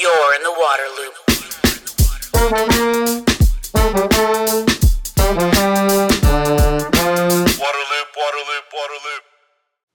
You're in the water loop. Waterloop, Waterloop, Waterloop.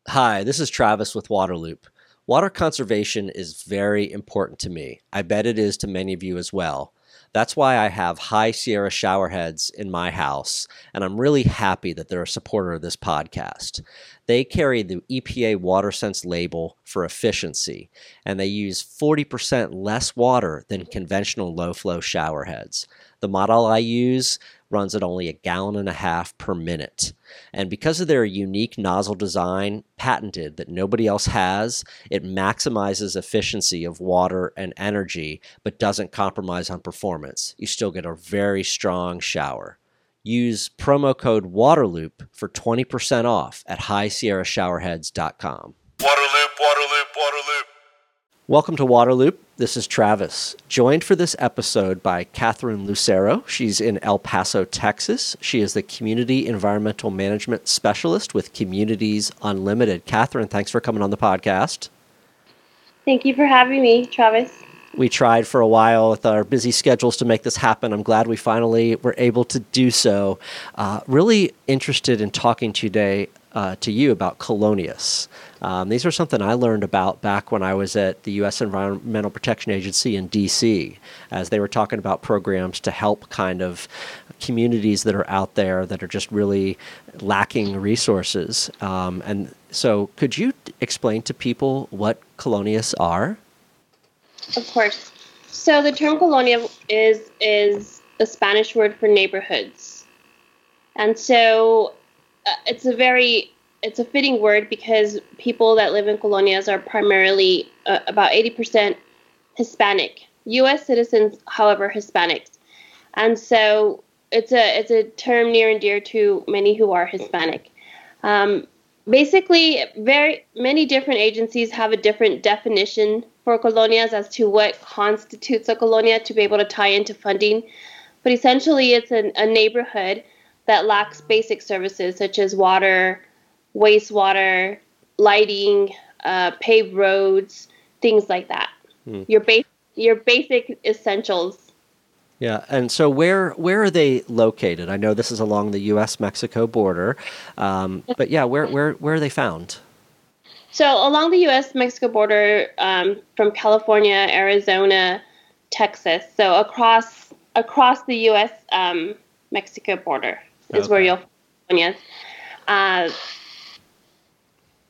Hi, this is Travis with Waterloop. Water conservation is very important to me. I bet it is to many of you as well. That's why I have High Sierra shower heads in my house, and I'm really happy that they're a supporter of this podcast. They carry the EPA WaterSense label for efficiency, and they use 40% less water than conventional low flow shower heads. The model I use runs at only a gallon and a half per minute. And because of their unique nozzle design, patented that nobody else has, it maximizes efficiency of water and energy, but doesn't compromise on performance. You still get a very strong shower. Use promo code WATERLOOP for 20% off at highsierrashowerheads.com. Waterloop, Waterloop, Waterloop. Welcome to Waterloop. This is Travis, joined for this episode by Kathryn Lucero. She's in El Paso, Texas. She is the Community Environmental Management Specialist with Communities Unlimited. Catherine, thanks for coming on the podcast. Thank you for having me, Travis. We tried for a while with our busy schedules to make this happen. I'm glad we finally were able to do so. Uh, really interested in talking today uh, to you about Colonias. Um, these are something I learned about back when I was at the U.S. Environmental Protection Agency in D.C., as they were talking about programs to help kind of communities that are out there that are just really lacking resources. Um, and so, could you explain to people what Colonias are? Of course. So the term colonia is is the Spanish word for neighborhoods, and so uh, it's a very it's a fitting word because people that live in colonias are primarily uh, about 80% Hispanic. U.S. citizens, however, Hispanics, and so it's a it's a term near and dear to many who are Hispanic. Um, basically, very many different agencies have a different definition for colonias as to what constitutes a colonia to be able to tie into funding. But essentially, it's an, a neighborhood that lacks basic services such as water, wastewater, lighting, uh, paved roads, things like that. Hmm. Your base, your basic essentials. Yeah, and so where where are they located? I know this is along the U.S. Mexico border, um, but yeah, where where where are they found? So along the U.S. Mexico border, um, from California, Arizona, Texas, so across across the U.S. Um, Mexico border is where you'll find colonias. Uh,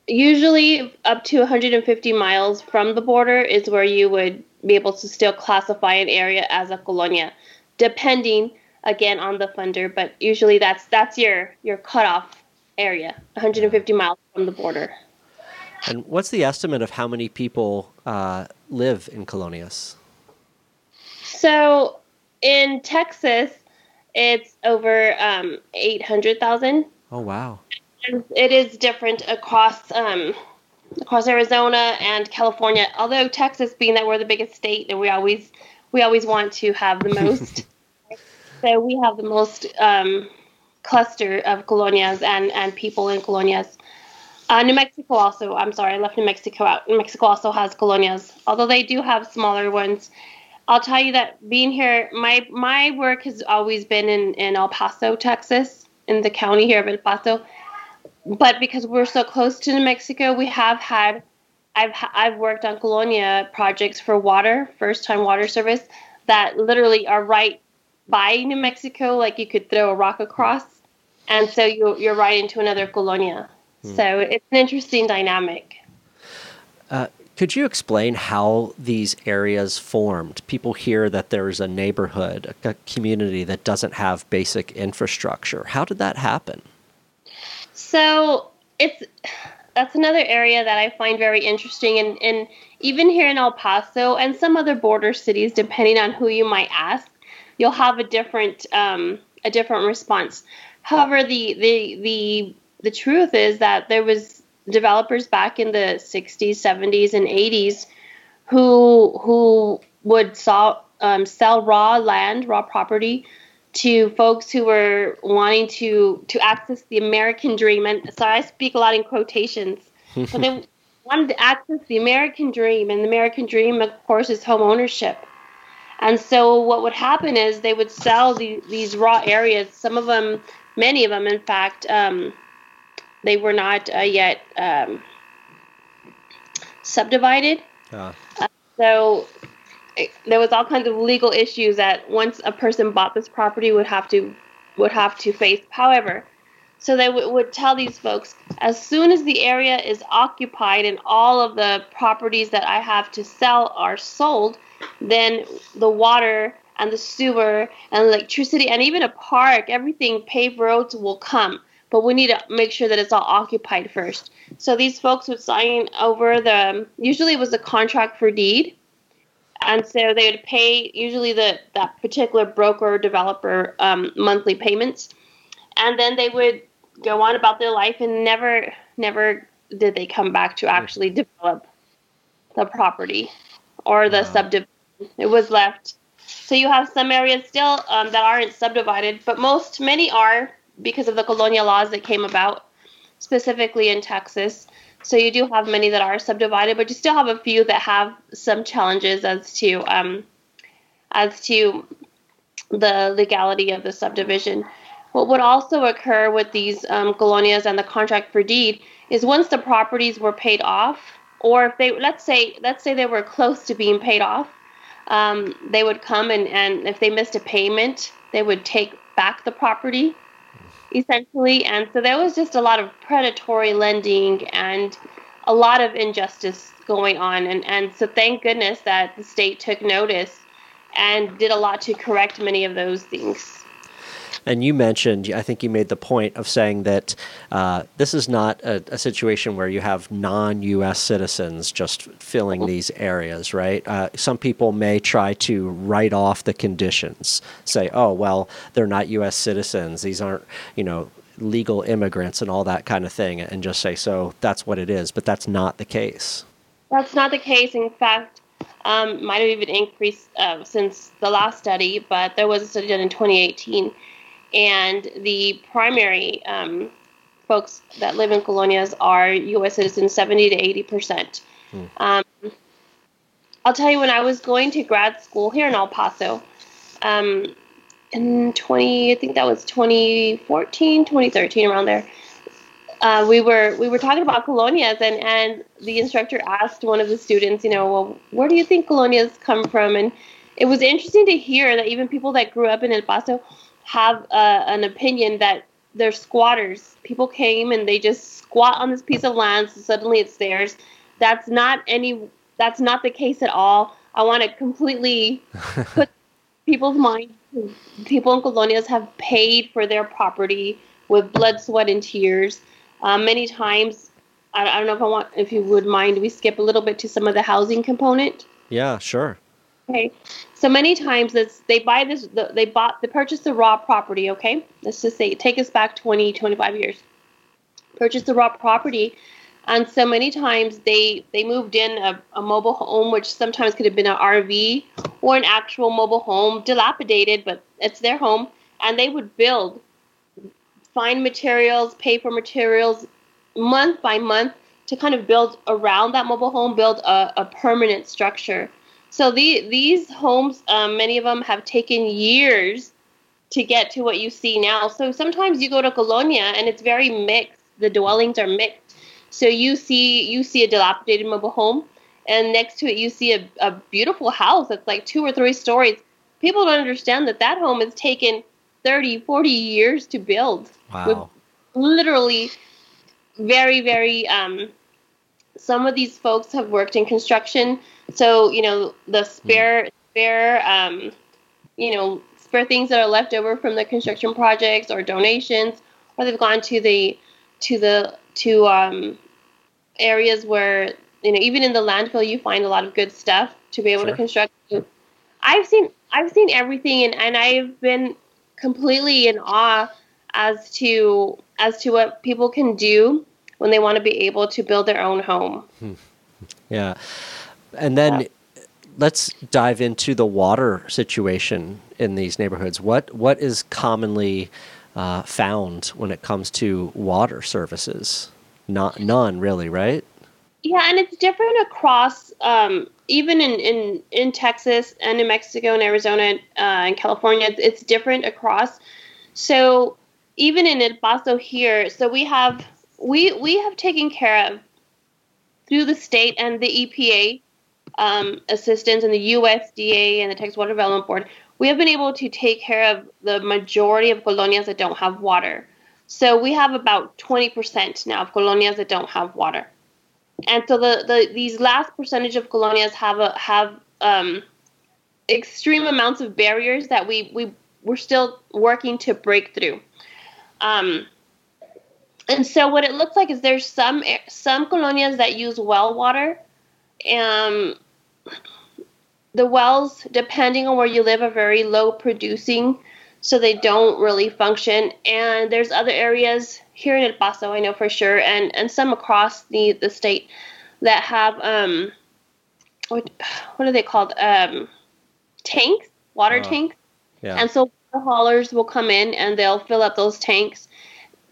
usually, up to 150 miles from the border is where you would be able to still classify an area as a colonia, depending again on the funder. But usually, that's that's your your cutoff area, 150 miles from the border. And what's the estimate of how many people uh, live in Colonias? So in Texas, it's over um, 800,000. Oh wow! It is different across um, across Arizona and California. Although Texas, being that we're the biggest state, and we always we always want to have the most. so we have the most um, cluster of colonias and and people in colonias. Uh, New Mexico also. I'm sorry, I left New Mexico out. New Mexico also has colonias, although they do have smaller ones. I'll tell you that being here, my my work has always been in in El Paso, Texas, in the county here of El Paso. But because we're so close to New Mexico, we have had I've I've worked on colonia projects for water, first time water service, that literally are right by New Mexico, like you could throw a rock across, and so you you're right into another colonia. So it's an interesting dynamic. Uh, could you explain how these areas formed? People hear that there's a neighborhood, a community that doesn't have basic infrastructure. How did that happen? So it's that's another area that I find very interesting, and, and even here in El Paso and some other border cities, depending on who you might ask, you'll have a different um, a different response. However, the the the the truth is that there was developers back in the 60s, 70s, and 80s who who would sell um, sell raw land, raw property to folks who were wanting to to access the American dream. And sorry, I speak a lot in quotations, but they wanted to access the American dream, and the American dream, of course, is home ownership. And so, what would happen is they would sell the, these raw areas. Some of them, many of them, in fact, um, they were not uh, yet um, subdivided. Uh, So there was all kinds of legal issues that once a person bought this property would have to would have to face. However, so they w- would tell these folks as soon as the area is occupied and all of the properties that I have to sell are sold, then the water and the sewer and electricity and even a park, everything paved roads will come. But we need to make sure that it's all occupied first. So these folks would sign over the usually it was a contract for deed and so they would pay usually the that particular broker or developer um, monthly payments, and then they would go on about their life and never never did they come back to actually develop the property or the Wow. subdivision. It was left. So you have some areas still um, that aren't subdivided, but most many are because of the colonial laws that came about specifically in Texas. So you do have many that are subdivided, but you still have a few that have some challenges as to um, as to the legality of the subdivision. What would also occur with these um, colonias and the contract for deed is once the properties were paid off, or if they let's say let's say they were close to being paid off, um, they would come and, and if they missed a payment, they would take back the property essentially. And so there was just a lot of predatory lending and a lot of injustice going on. And, and so thank goodness that the state took notice and did a lot to correct many of those things. And you mentioned, I think you made the point of saying that uh, this is not a, a situation where you have non US citizens just filling these areas, right? Uh, some people may try to write off the conditions, say, oh, well, they're not US citizens. These aren't, you know, legal immigrants and all that kind of thing, and just say, so that's what it is. But that's not the case. That's not the case. In fact, um, might have even increased uh, since the last study, but there was a study done in 2018, and the primary um, folks that live in colonias are U.S. citizens, 70 to 80 percent. Um, I'll tell you, when I was going to grad school here in El Paso, um, in 20, I think that was 2014, 2013, around there uh, we were we were talking about colonias and and the instructor asked one of the students you know well where do you think colonias come from and it was interesting to hear that even people that grew up in el paso have uh, an opinion that they're squatters people came and they just squat on this piece of land so suddenly it's theirs that's not any that's not the case at all i want to completely put people's minds people in colonias have paid for their property with blood sweat and tears um, many times, I, I don't know if I want, if you would mind, we skip a little bit to some of the housing component. Yeah, sure. Okay, so many times they buy this, the, they bought, they purchased the raw property. Okay, let's just say take us back 20, 25 years. Purchased the raw property, and so many times they they moved in a, a mobile home, which sometimes could have been an RV or an actual mobile home, dilapidated, but it's their home, and they would build find materials, pay for materials month by month to kind of build around that mobile home, build a, a permanent structure. So the, these homes, um, many of them have taken years to get to what you see now. So sometimes you go to Colonia and it's very mixed. The dwellings are mixed. So you see you see a dilapidated mobile home, and next to it you see a, a beautiful house that's like two or three stories. People don't understand that that home has taken 30, 40 years to build. Wow. Literally, very, very. Um, some of these folks have worked in construction, so you know the spare, spare, um, you know, spare things that are left over from the construction projects or donations, or they've gone to the, to the, to um, areas where you know even in the landfill you find a lot of good stuff to be able Sure. to construct. I've seen I've seen everything, and, and I've been completely in awe as to as to what people can do when they want to be able to build their own home. Yeah. And then Yeah. let's dive into the water situation in these neighborhoods. What what is commonly uh, found when it comes to water services? Not none really, right? Yeah, and it's different across, um, even in, in, in Texas and New Mexico and Arizona uh, and California, it's, it's different across. So even in El Paso here, so we have we we have taken care of through the state and the EPA um, assistance and the USDA and the Texas Water Development Board, we have been able to take care of the majority of colonias that don't have water. So we have about 20% now of colonias that don't have water. And so the, the these last percentage of colonias have a, have um, extreme amounts of barriers that we, we we're still working to break through. Um, and so what it looks like is there's some some colonias that use well water. Um, the wells, depending on where you live, are very low producing, so they don't really function. And there's other areas here in El Paso, I know for sure, and, and some across the, the state that have um, what what are they called? Um, tanks, water Oh. tanks. Yeah. And so haulers will come in and they'll fill up those tanks.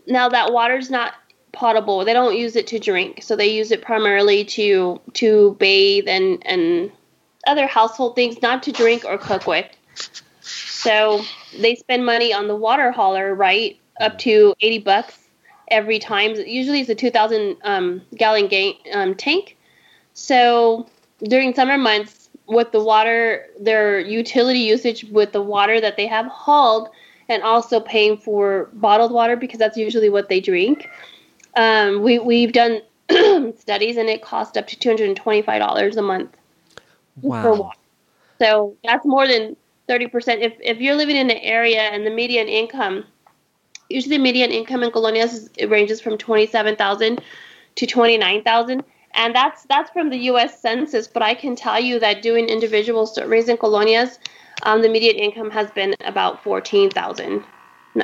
Now that water's not potable. They don't use it to drink. So they use it primarily to to bathe and and other household things, not to drink or cook with. So they spend money on the water hauler, right? Up to 80 bucks every time. Usually it's a 2,000 um, gallon ga- um, tank. So during summer months, with the water, their utility usage with the water that they have hauled, and also paying for bottled water because that's usually what they drink. Um, we we've done studies, and it costs up to two hundred and twenty-five dollars a month for Wow. water. So that's more than thirty percent. If if you're living in an area and the median income, usually the median income in colonias is, it ranges from twenty-seven thousand to twenty-nine thousand, and that's that's from the U.S. Census. But I can tell you that doing individual surveys in colonias, um, the median income has been about fourteen thousand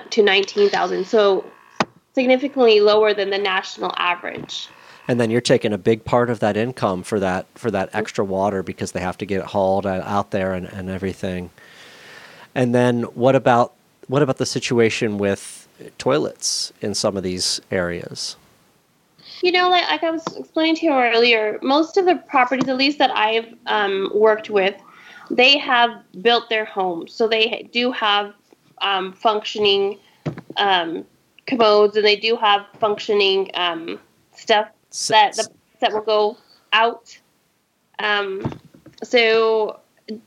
to nineteen thousand. So significantly lower than the national average. And then you're taking a big part of that income for that for that extra water because they have to get it hauled out there and, and everything. And then what about what about the situation with toilets in some of these areas? You know, like, like I was explaining to you earlier, most of the properties, at least that I've um, worked with, they have built their homes, so they do have um, functioning um, commodes, and they do have functioning um, stuff that the, that will go out. Um, so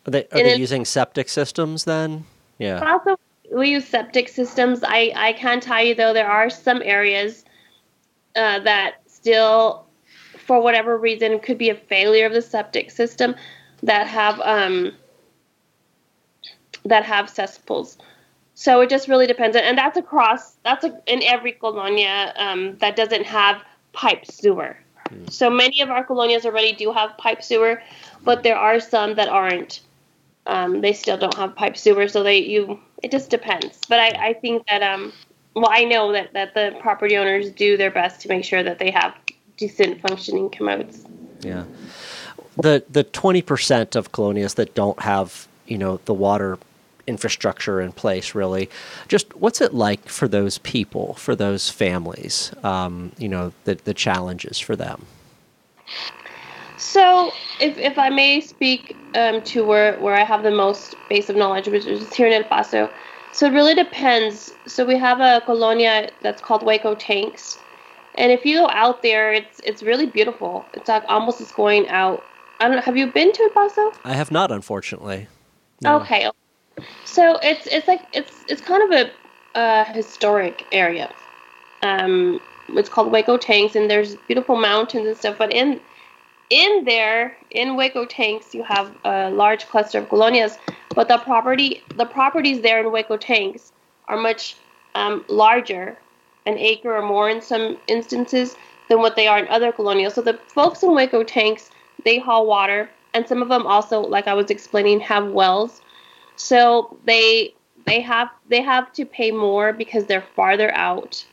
Are they, are they it- using septic systems then? Yeah. also we use septic systems. I I can tell you though there are some areas uh, that still, for whatever reason, could be a failure of the septic system that have um that have cesspools. So it just really depends, and that's across. That's a, in every colonia um, that doesn't have pipe sewer. So many of our colonias already do have pipe sewer, but there are some that aren't. Um, they still don't have pipe sewer, so they you. It just depends. But I, I think that um, well, I know that that the property owners do their best to make sure that they have decent functioning commodes. Yeah. The the twenty percent of colonias that don't have, you know, the water infrastructure in place really. Just what's it like for those people, for those families? Um, you know, the the challenges for them. So, if, if I may speak um, to where, where I have the most base of knowledge, which is here in El Paso. So, it really depends. So, we have a colonia that's called Hueco Tanks. And if you go out there, it's it's really beautiful. It's like almost as going out. I don't know. Have you been to El Paso? I have not, unfortunately. No. Okay. So it's it's like it's it's kind of a uh, historic area. Um, it's called Hueco Tanks, and there's beautiful mountains and stuff. But in in there, in Hueco Tanks, you have a large cluster of colonias. But the property the properties there in Hueco Tanks are much um, larger, an acre or more in some instances, than what they are in other colonias. So the folks in Hueco Tanks they haul water, and some of them also, like I was explaining, have wells. So they they have they have to pay more because they're farther out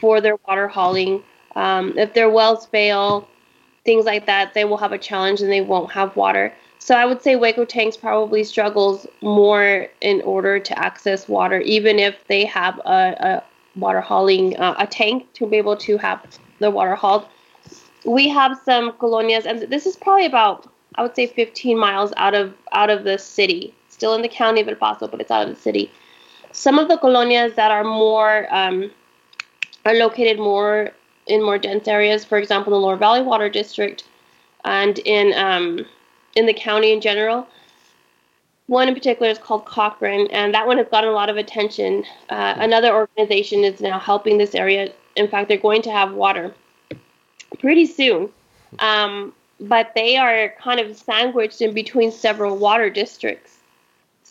for their water hauling. Um, if their wells fail, things like that, they will have a challenge and they won't have water. So I would say Hueco Tanks probably struggles more in order to access water, even if they have a, a water hauling uh, a tank to be able to have the water hauled. we have some colonias, and this is probably about I would say 15 miles out of out of the city, still in the county of El Paso, but it's out of the city. Some of the colonias that are more um, are located more in more dense areas. For example, the Lower Valley Water District, and in um, in the county in general. One in particular is called Cochrane, and that one has gotten a lot of attention. Uh, another organization is now helping this area. In fact, they're going to have water pretty soon. Um, but they are kind of sandwiched in between several water districts.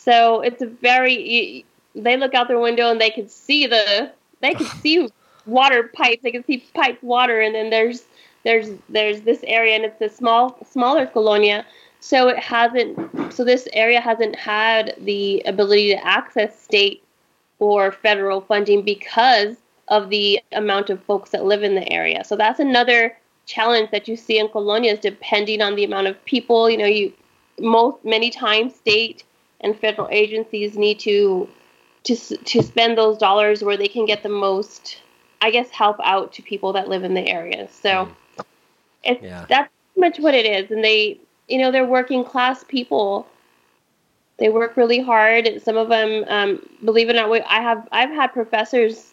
So it's a very they look out their window and they can see the they can see water pipes. They can see piped water, and then there's there's there's this area, and it's a small smaller colonia so it hasn't. So this area hasn't had the ability to access state or federal funding because of the amount of folks that live in the area. So that's another challenge that you see in colonias, depending on the amount of people. You know, you most many times state and federal agencies need to to to spend those dollars where they can get the most, I guess, help out to people that live in the area. So mm. it's yeah. that's much what it is, and they you know they're working class people they work really hard some of them um, believe it or not i have i've had professors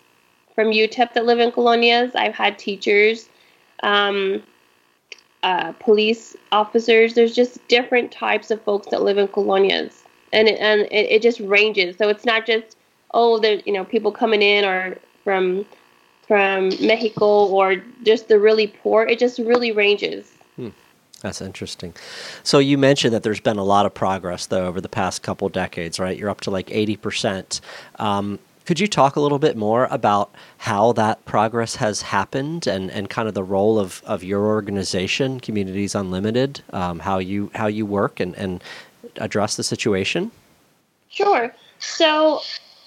from utep that live in colonias i've had teachers um, uh, police officers there's just different types of folks that live in colonias and it, and it, it just ranges so it's not just oh there's you know people coming in or from from mexico or just the really poor it just really ranges that's interesting. So you mentioned that there's been a lot of progress though over the past couple decades, right? You're up to like 80%. Um, could you talk a little bit more about how that progress has happened and, and kind of the role of, of your organization, Communities Unlimited, um, how you how you work and, and address the situation? Sure. So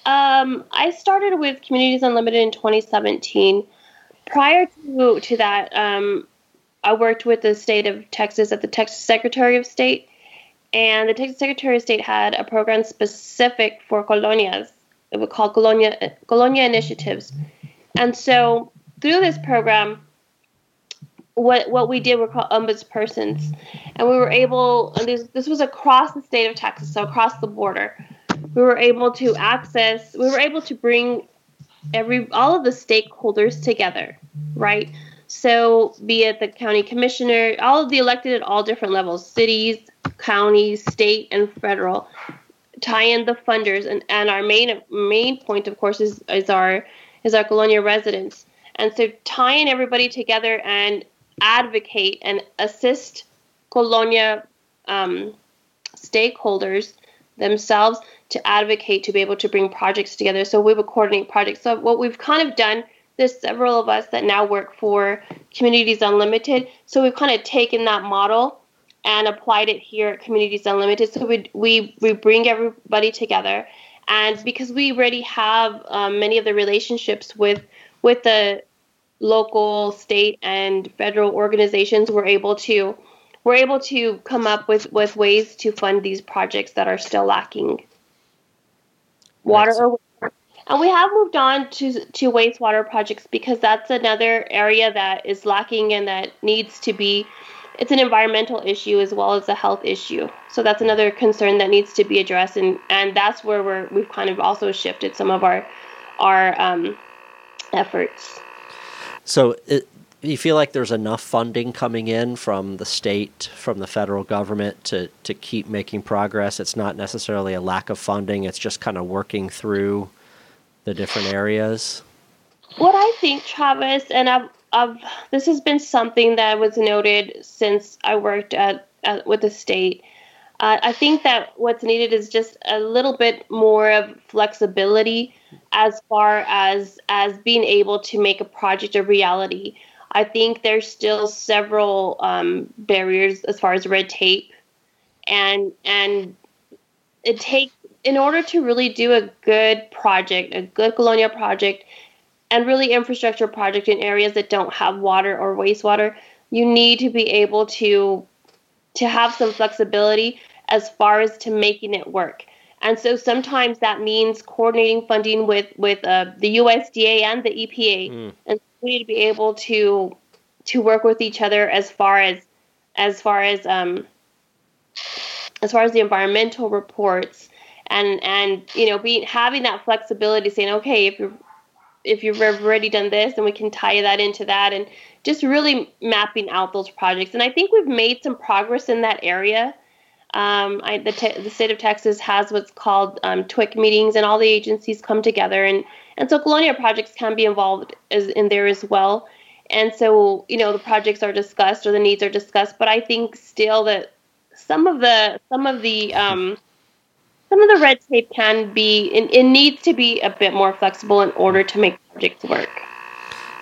um, I started with Communities Unlimited in 2017. Prior to to that, um, I worked with the state of Texas at the Texas Secretary of State, and the Texas Secretary of State had a program specific for colonias. It was called Colonia Colonia Initiatives, and so through this program, what what we did were called ombudspersons, and we were able. And this this was across the state of Texas, so across the border, we were able to access. We were able to bring every all of the stakeholders together, right? So, be it the county commissioner, all of the elected at all different levels cities, counties, state, and federal tie in the funders. And, and our main main point, of course, is, is, our, is our Colonia residents. And so, tying everybody together and advocate and assist Colonia um, stakeholders themselves to advocate to be able to bring projects together. So we would coordinate projects. So what we've kind of done there's several of us that now work for Communities Unlimited. So we've kind of taken that model and applied it here at Communities Unlimited. So we we, we bring everybody together, and because we already have um, many of the relationships with with the local, state, and federal organizations, we're able to we're able to come up with with ways to fund these projects that are still lacking. Water or and we have moved on to to wastewater projects because that's another area that is lacking and that needs to be it's an environmental issue as well as a health issue. So that's another concern that needs to be addressed and and that's where we're we've kind of also shifted some of our our um, efforts. So it, you feel like there's enough funding coming in from the state, from the federal government to, to keep making progress. It's not necessarily a lack of funding, it's just kind of working through the different areas? What I think, Travis, and I've, I've this has been something that was noted since I worked at, at with the state. Uh, I think that what's needed is just a little bit more of flexibility as far as as being able to make a project a reality. I think there's still several um, barriers as far as red tape, and and it takes in order to really do a good project, a good colonial project, and really infrastructure project in areas that don't have water or wastewater, you need to be able to to have some flexibility as far as to making it work. And so sometimes that means coordinating funding with with uh, the USDA and the EPA, mm. and we need to be able to to work with each other as far as as far as um, as far as the environmental reports and and you know being having that flexibility saying okay if you're if you've already done this and we can tie that into that and just really mapping out those projects and i think we've made some progress in that area um, I, the, the state of texas has what's called um, TWICC meetings and all the agencies come together and and so colonial projects can be involved as, in there as well and so you know the projects are discussed or the needs are discussed but i think still that some of the some of the um, some of the red tape can be it, it needs to be a bit more flexible in order to make projects work.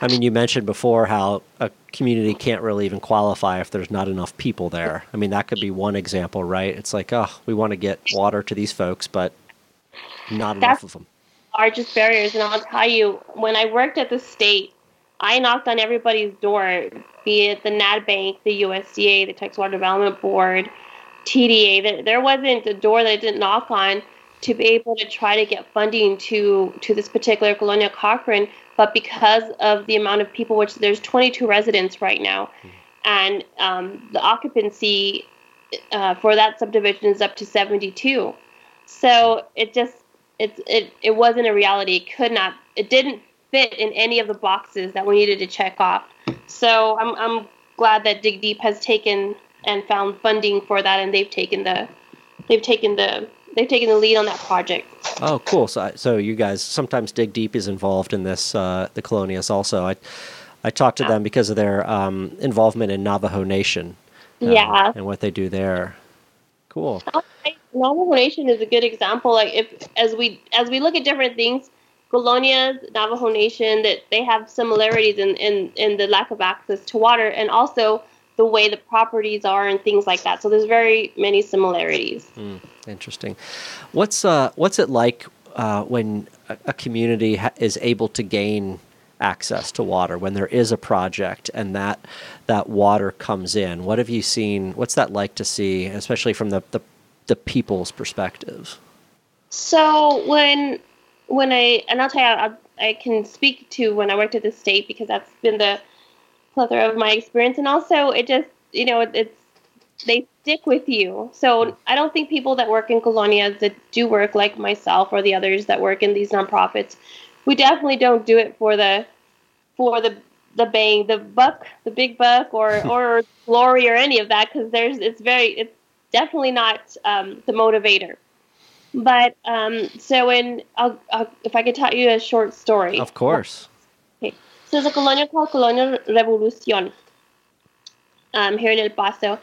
I mean, you mentioned before how a community can't really even qualify if there's not enough people there. I mean, that could be one example, right? It's like, oh, we want to get water to these folks, but not That's enough of them. Largest barriers, and I'll tell you, when I worked at the state, I knocked on everybody's door, be it the NAD Bank, the USDA, the Texas Water Development Board, TDA. There wasn't a door that I didn't knock on to be able to try to get funding to to this particular Colonia Cochrane, but because of the amount of people, which there's 22 residents right now, and um, the occupancy uh, for that subdivision is up to 72. So it just it's it it wasn't a reality. It could not. It didn't fit in any of the boxes that we needed to check off. So I'm I'm glad that Dig Deep has taken and found funding for that, and they've taken the they've taken the they've taken the lead on that project. Oh, cool. So, so you guys sometimes Dig Deep is involved in this. Uh, the Colonias also. I I talked to them because of their um, involvement in Navajo Nation. uh, Yeah. And what they do there. Cool. Navajo Nation is a good example. Like if as we as we look at different things, Colonias, Navajo Nation, that they have similarities in, in, in the lack of access to water and also the way the properties are and things like that. So there's very many similarities. Mm, interesting. What's uh what's it like uh, when a, community ha- is able to gain access to water when there is a project and that that water comes in? What have you seen? What's that like to see, especially from the the, the people's perspective? So when when I and I'll tell you, I, I can speak to when I worked at the state because that's been the plethora of my experience, and also it just you know it, it's they stick with you. So I don't think people that work in colonias that do work like myself or the others that work in these nonprofits, we definitely don't do it for the for the the bang, the buck, the big buck, or or glory or any of that because there's it's very it's definitely not um, the motivator. But um, so in I'll, I'll, if I could tell you a short story. Of course. There's a colonia called Colonia Revolucion um, here in El Paso.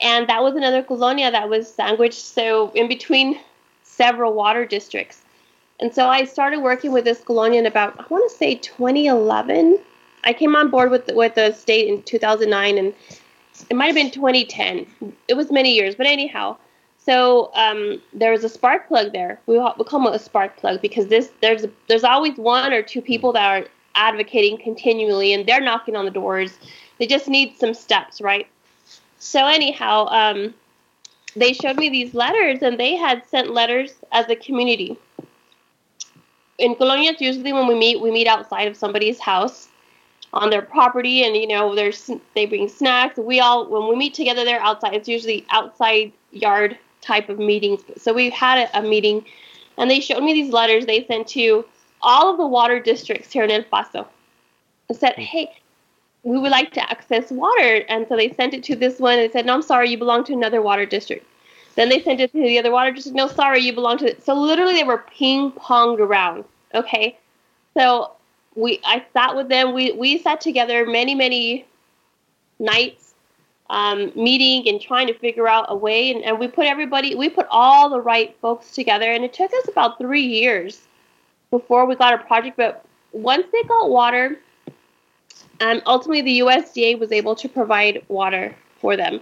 And that was another colonia that was sandwiched so in between several water districts. And so I started working with this colonia in about, I want to say 2011. I came on board with with the state in 2009, and it might have been 2010. It was many years, but anyhow. So um, there was a spark plug there. We, we call it a spark plug because this there's there's always one or two people that are advocating continually, and they're knocking on the doors. They just need some steps, right? So anyhow, um, they showed me these letters, and they had sent letters as a community. In colonias, usually when we meet, we meet outside of somebody's house on their property, and you know, there's they bring snacks. We all when we meet together there outside, it's usually outside yard type of meetings. So we had a, a meeting, and they showed me these letters they sent to all of the water districts here in El Paso. And said, hey, we would like to access water. And so they sent it to this one and said, no, I'm sorry, you belong to another water district. Then they sent it to the other water district. No, sorry, you belong to. It. So literally, they were ping ponged around. Okay, so we I sat with them. We we sat together many many nights, um, meeting and trying to figure out a way. And, and we put everybody, we put all the right folks together. And it took us about three years before we got a project. But once they got water, um, ultimately the USDA was able to provide water for them.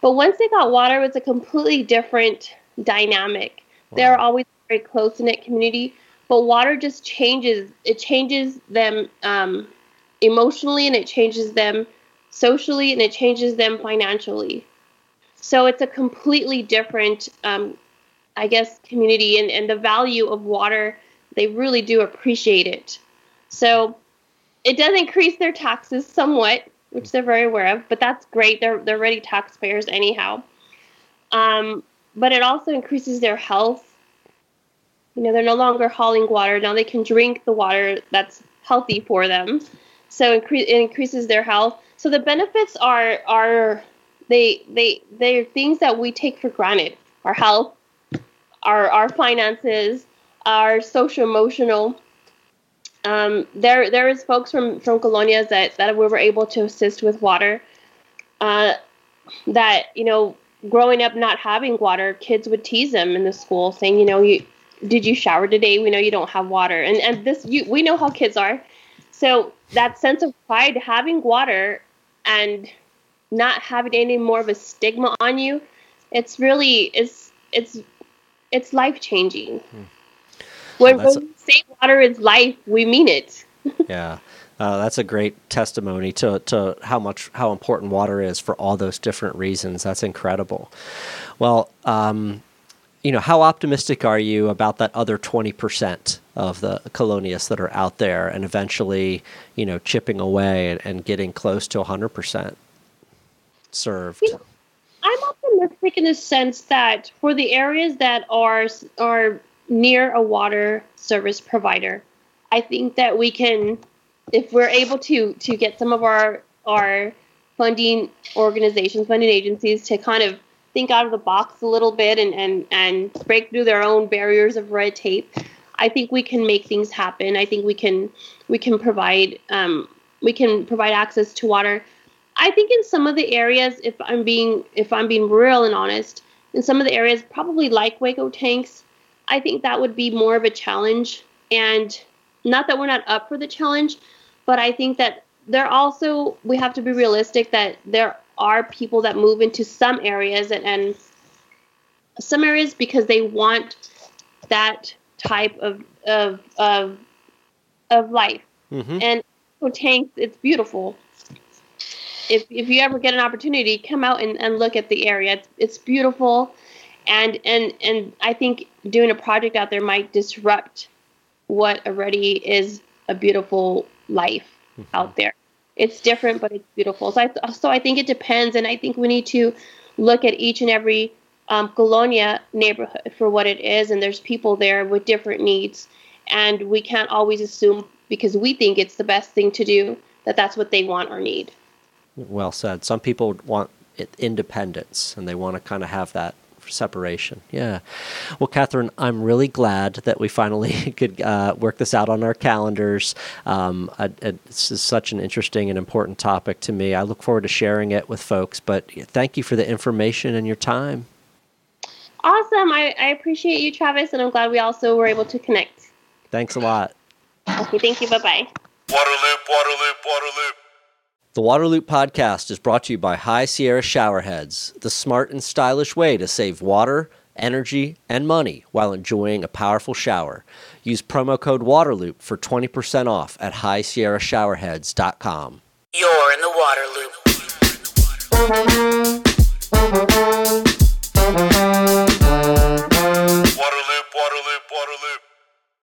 But once they got water, it was a completely different dynamic. They're always very close knit community, but water just changes. It changes them um, emotionally, and it changes them socially, and it changes them financially. So it's a completely different, um, I guess, community, and, and the value of water. They really do appreciate it. So it does increase their taxes somewhat which they're very aware of. But that's great. They're they're already taxpayers anyhow. Um, but it also increases their health. You know, they're no longer hauling water. Now they can drink the water that's healthy for them. So incre- it increases their health. So the benefits are are they they they're things that we take for granted. Our health, our our finances, our social emotional. Um, there there is folks from from colonias that that we were able to assist with water. Uh, that you know, growing up not having water, kids would tease them in the school, saying, you know, you did you shower today? We know you don't have water, and and this you we know how kids are. So that sense of pride, having water, and not having any more of a stigma on you, it's really it's it's it's life changing. Hmm. When, Well, when we say water is life, we mean it. Yeah. Uh, that's a great testimony to, to how much how important water is for all those different reasons. That's incredible. Well, um, you know, how optimistic are you about that other twenty percent of the colonias that are out there, and eventually, you know, chipping away and, and getting close to hundred percent served? You know, I'm optimistic in the sense that for the areas that are are near a water service provider, I think that we can, if we're able to to get some of our our funding organizations, funding agencies to kind of think out of the box a little bit and and and break through their own barriers of red tape. I think we can make things happen. I think we can we can provide um, we can provide access to water I think in some of the areas, if I'm being if I'm being real and honest, in some of the areas, probably like Hueco tanks, I think that would be more of a challenge. And not that we're not up for the challenge, but I think that there also we have to be realistic that there are people that move into some areas and, and some areas because they want that type of of of, of life. Mm-hmm. And Hueco tanks, it's beautiful if, if you ever get an opportunity, come out and, and look at the area. It's, it's beautiful, and and and I think doing a project out there might disrupt what already is a beautiful life out there. It's different, but it's beautiful. So I so I think it depends, and I think we need to look at each and every um, colonia neighborhood for what it is, and there's people there with different needs, and we can't always assume because we think it's the best thing to do that that's what they want or need. Well said. Some people want independence and they want to kind of have that separation. Yeah. Well, Kathryn, I'm really glad that we finally could uh, work this out on our calendars. Um, I, I, this is such an interesting and important topic to me. I look forward to sharing it with folks, but thank you for the information and your time. Awesome. I, I appreciate you, Travis, and I'm glad we also were able to connect. Thanks a lot. Okay, thank you. Bye bye. Waterloop, Waterloop, Waterloop. The Waterloop podcast is brought to you by High Sierra Showerheads, the smart and stylish way to save water, energy, and money while enjoying a powerful shower. Use promo code Waterloop for 20% off at highsierrashowerheads.com. You're in the water loop.